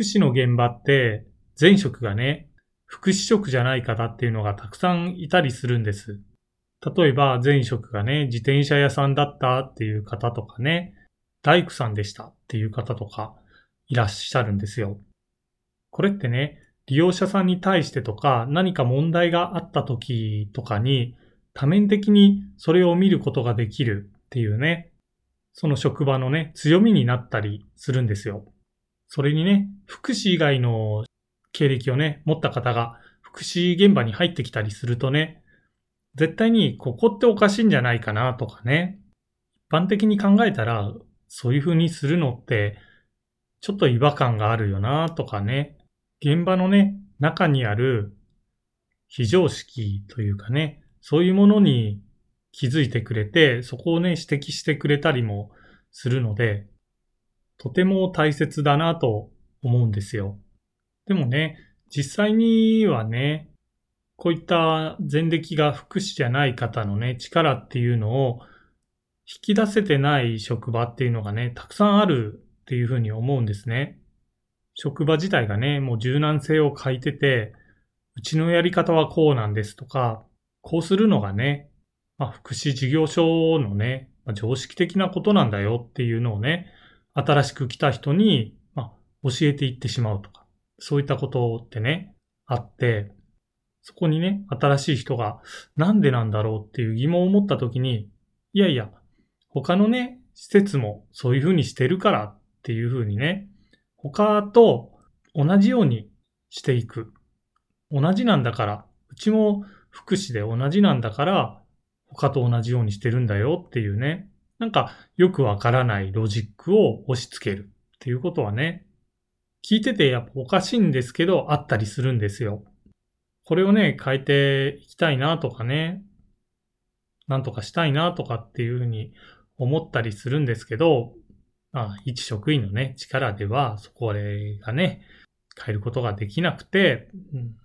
福祉の現場って前職がね、福祉職じゃない方っていうのがたくさんいたりするんです。例えば前職がね、自転車屋さんだったっていう方とかね、大工さんでしたっていう方とかいらっしゃるんですよ。これってね、利用者さんに対してとか何か問題があった時とかに多面的にそれを見ることができるっていうね、その職場のね、強みになったりするんですよ。それにね、福祉以外の経歴をね、持った方が福祉現場に入ってきたりするとね、絶対にここっておかしいんじゃないかなとかね、一般的に考えたら、そういう風にするのって、ちょっと違和感があるよなとかね、現場のね、中にある非常識というかね、そういうものに気づいてくれて、そこをね、指摘してくれたりもするので、とても大切だなと思うんですよ。でもね、実際にはね、こういった前歴が福祉じゃない方のね、力っていうのを引き出せてない職場っていうのがね、たくさんあるっていうふうに思うんですね。職場自体がね、もう柔軟性を欠いてて、うちのやり方はこうなんですとか、こうするのがね、まあ、福祉事業所のね、まあ、常識的なことなんだよっていうのをね、新しく来た人に、まあ、教えていってしまうとか、そういったことってね、あって、そこにね、新しい人がなんでなんだろうっていう疑問を持ったときに、いやいや、他のね、施設もそういうふうにしてるからっていうふうにね、他と同じようにしていく。同じなんだから、うちも福祉で同じなんだから、他と同じようにしてるんだよっていうね、なんかよくわからないロジックを押し付けるっていうことはね、聞いててやっぱおかしいんですけど、あったりするんですよ。これをね、変えていきたいなとかね、なんとかしたいなとかっていうふうに思ったりするんですけど、まあ、一職員のね、力では、そこがね、変えることができなくて、うん、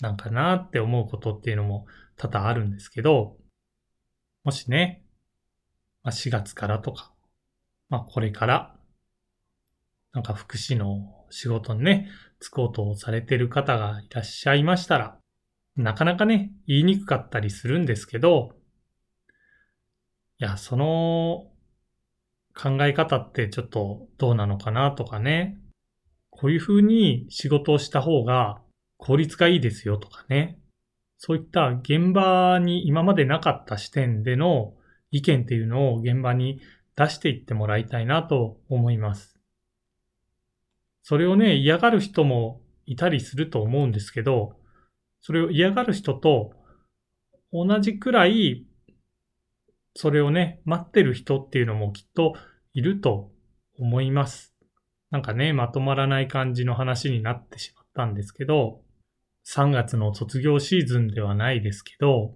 なんかなって思うことっていうのも多々あるんですけど、もしね、まあ、4月からとか、まあこれから、なんか福祉の仕事にね、つこうとされてる方がいらっしゃいましたら、なかなかね、言いにくかったりするんですけど、いや、その考え方ってちょっとどうなのかなとかね、こういうふうに仕事をした方が効率がいいですよとかね、そういった現場に今までなかった視点での意見っていうのを現場に出していってもらいたいなと思います。それをね、嫌がる人もいたりすると思うんですけど、それを嫌がる人と同じくらい、それをね、待ってる人っていうのもきっといると思います。なんかね、まとまらない感じの話になってしまったんですけど、3月の卒業シーズンではないですけど、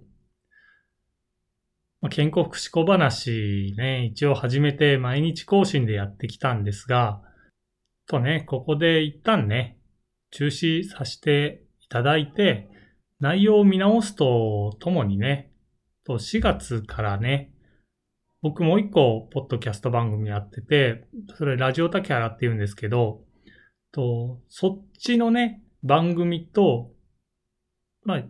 まあ、健康福祉小話ね、一応始めて毎日更新でやってきたんですが、とね、ここで一旦ね、中止させていただいて、内容を見直すとともにね、と4月からね、僕もう一個、ポッドキャスト番組やってて、それラジオタキャラって言うんですけど、と、そっちのね、番組とまあ、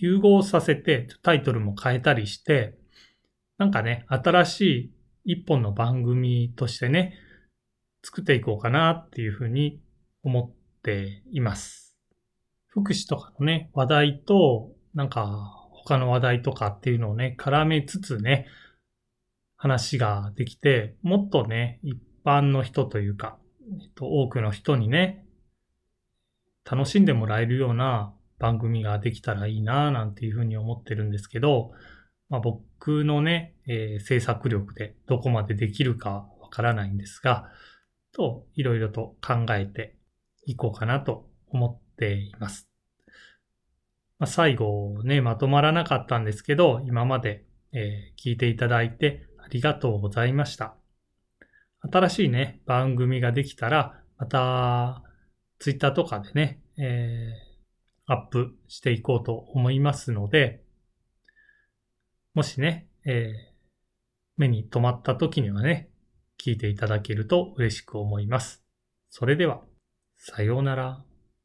融合させてタイトルも変えたりして、なんかね、新しい一本の番組としてね、作っていこうかなっていうふうに思っています。福祉とかのね、話題と、なんか他の話題とかっていうのをね、絡めつつね、話ができて、もっとね、一般の人というか、えっと、多くの人にね、楽しんでもらえるような番組ができたらいいななんていうふうに思ってるんですけど、まあ、僕のね、えー、制作力でどこまでできるかわからないんですが、と、いろいろと考えていこうかなと思っています。まあ、最後ね、まとまらなかったんですけど、今まで、えー、聞いていただいてありがとうございました。新しいね、番組ができたら、また、ツイッターとかでね、えーアップしていこうと思いますので、もしね、えー、目に留まった時にはね、聞いていただけると嬉しく思います。それでは、さようなら。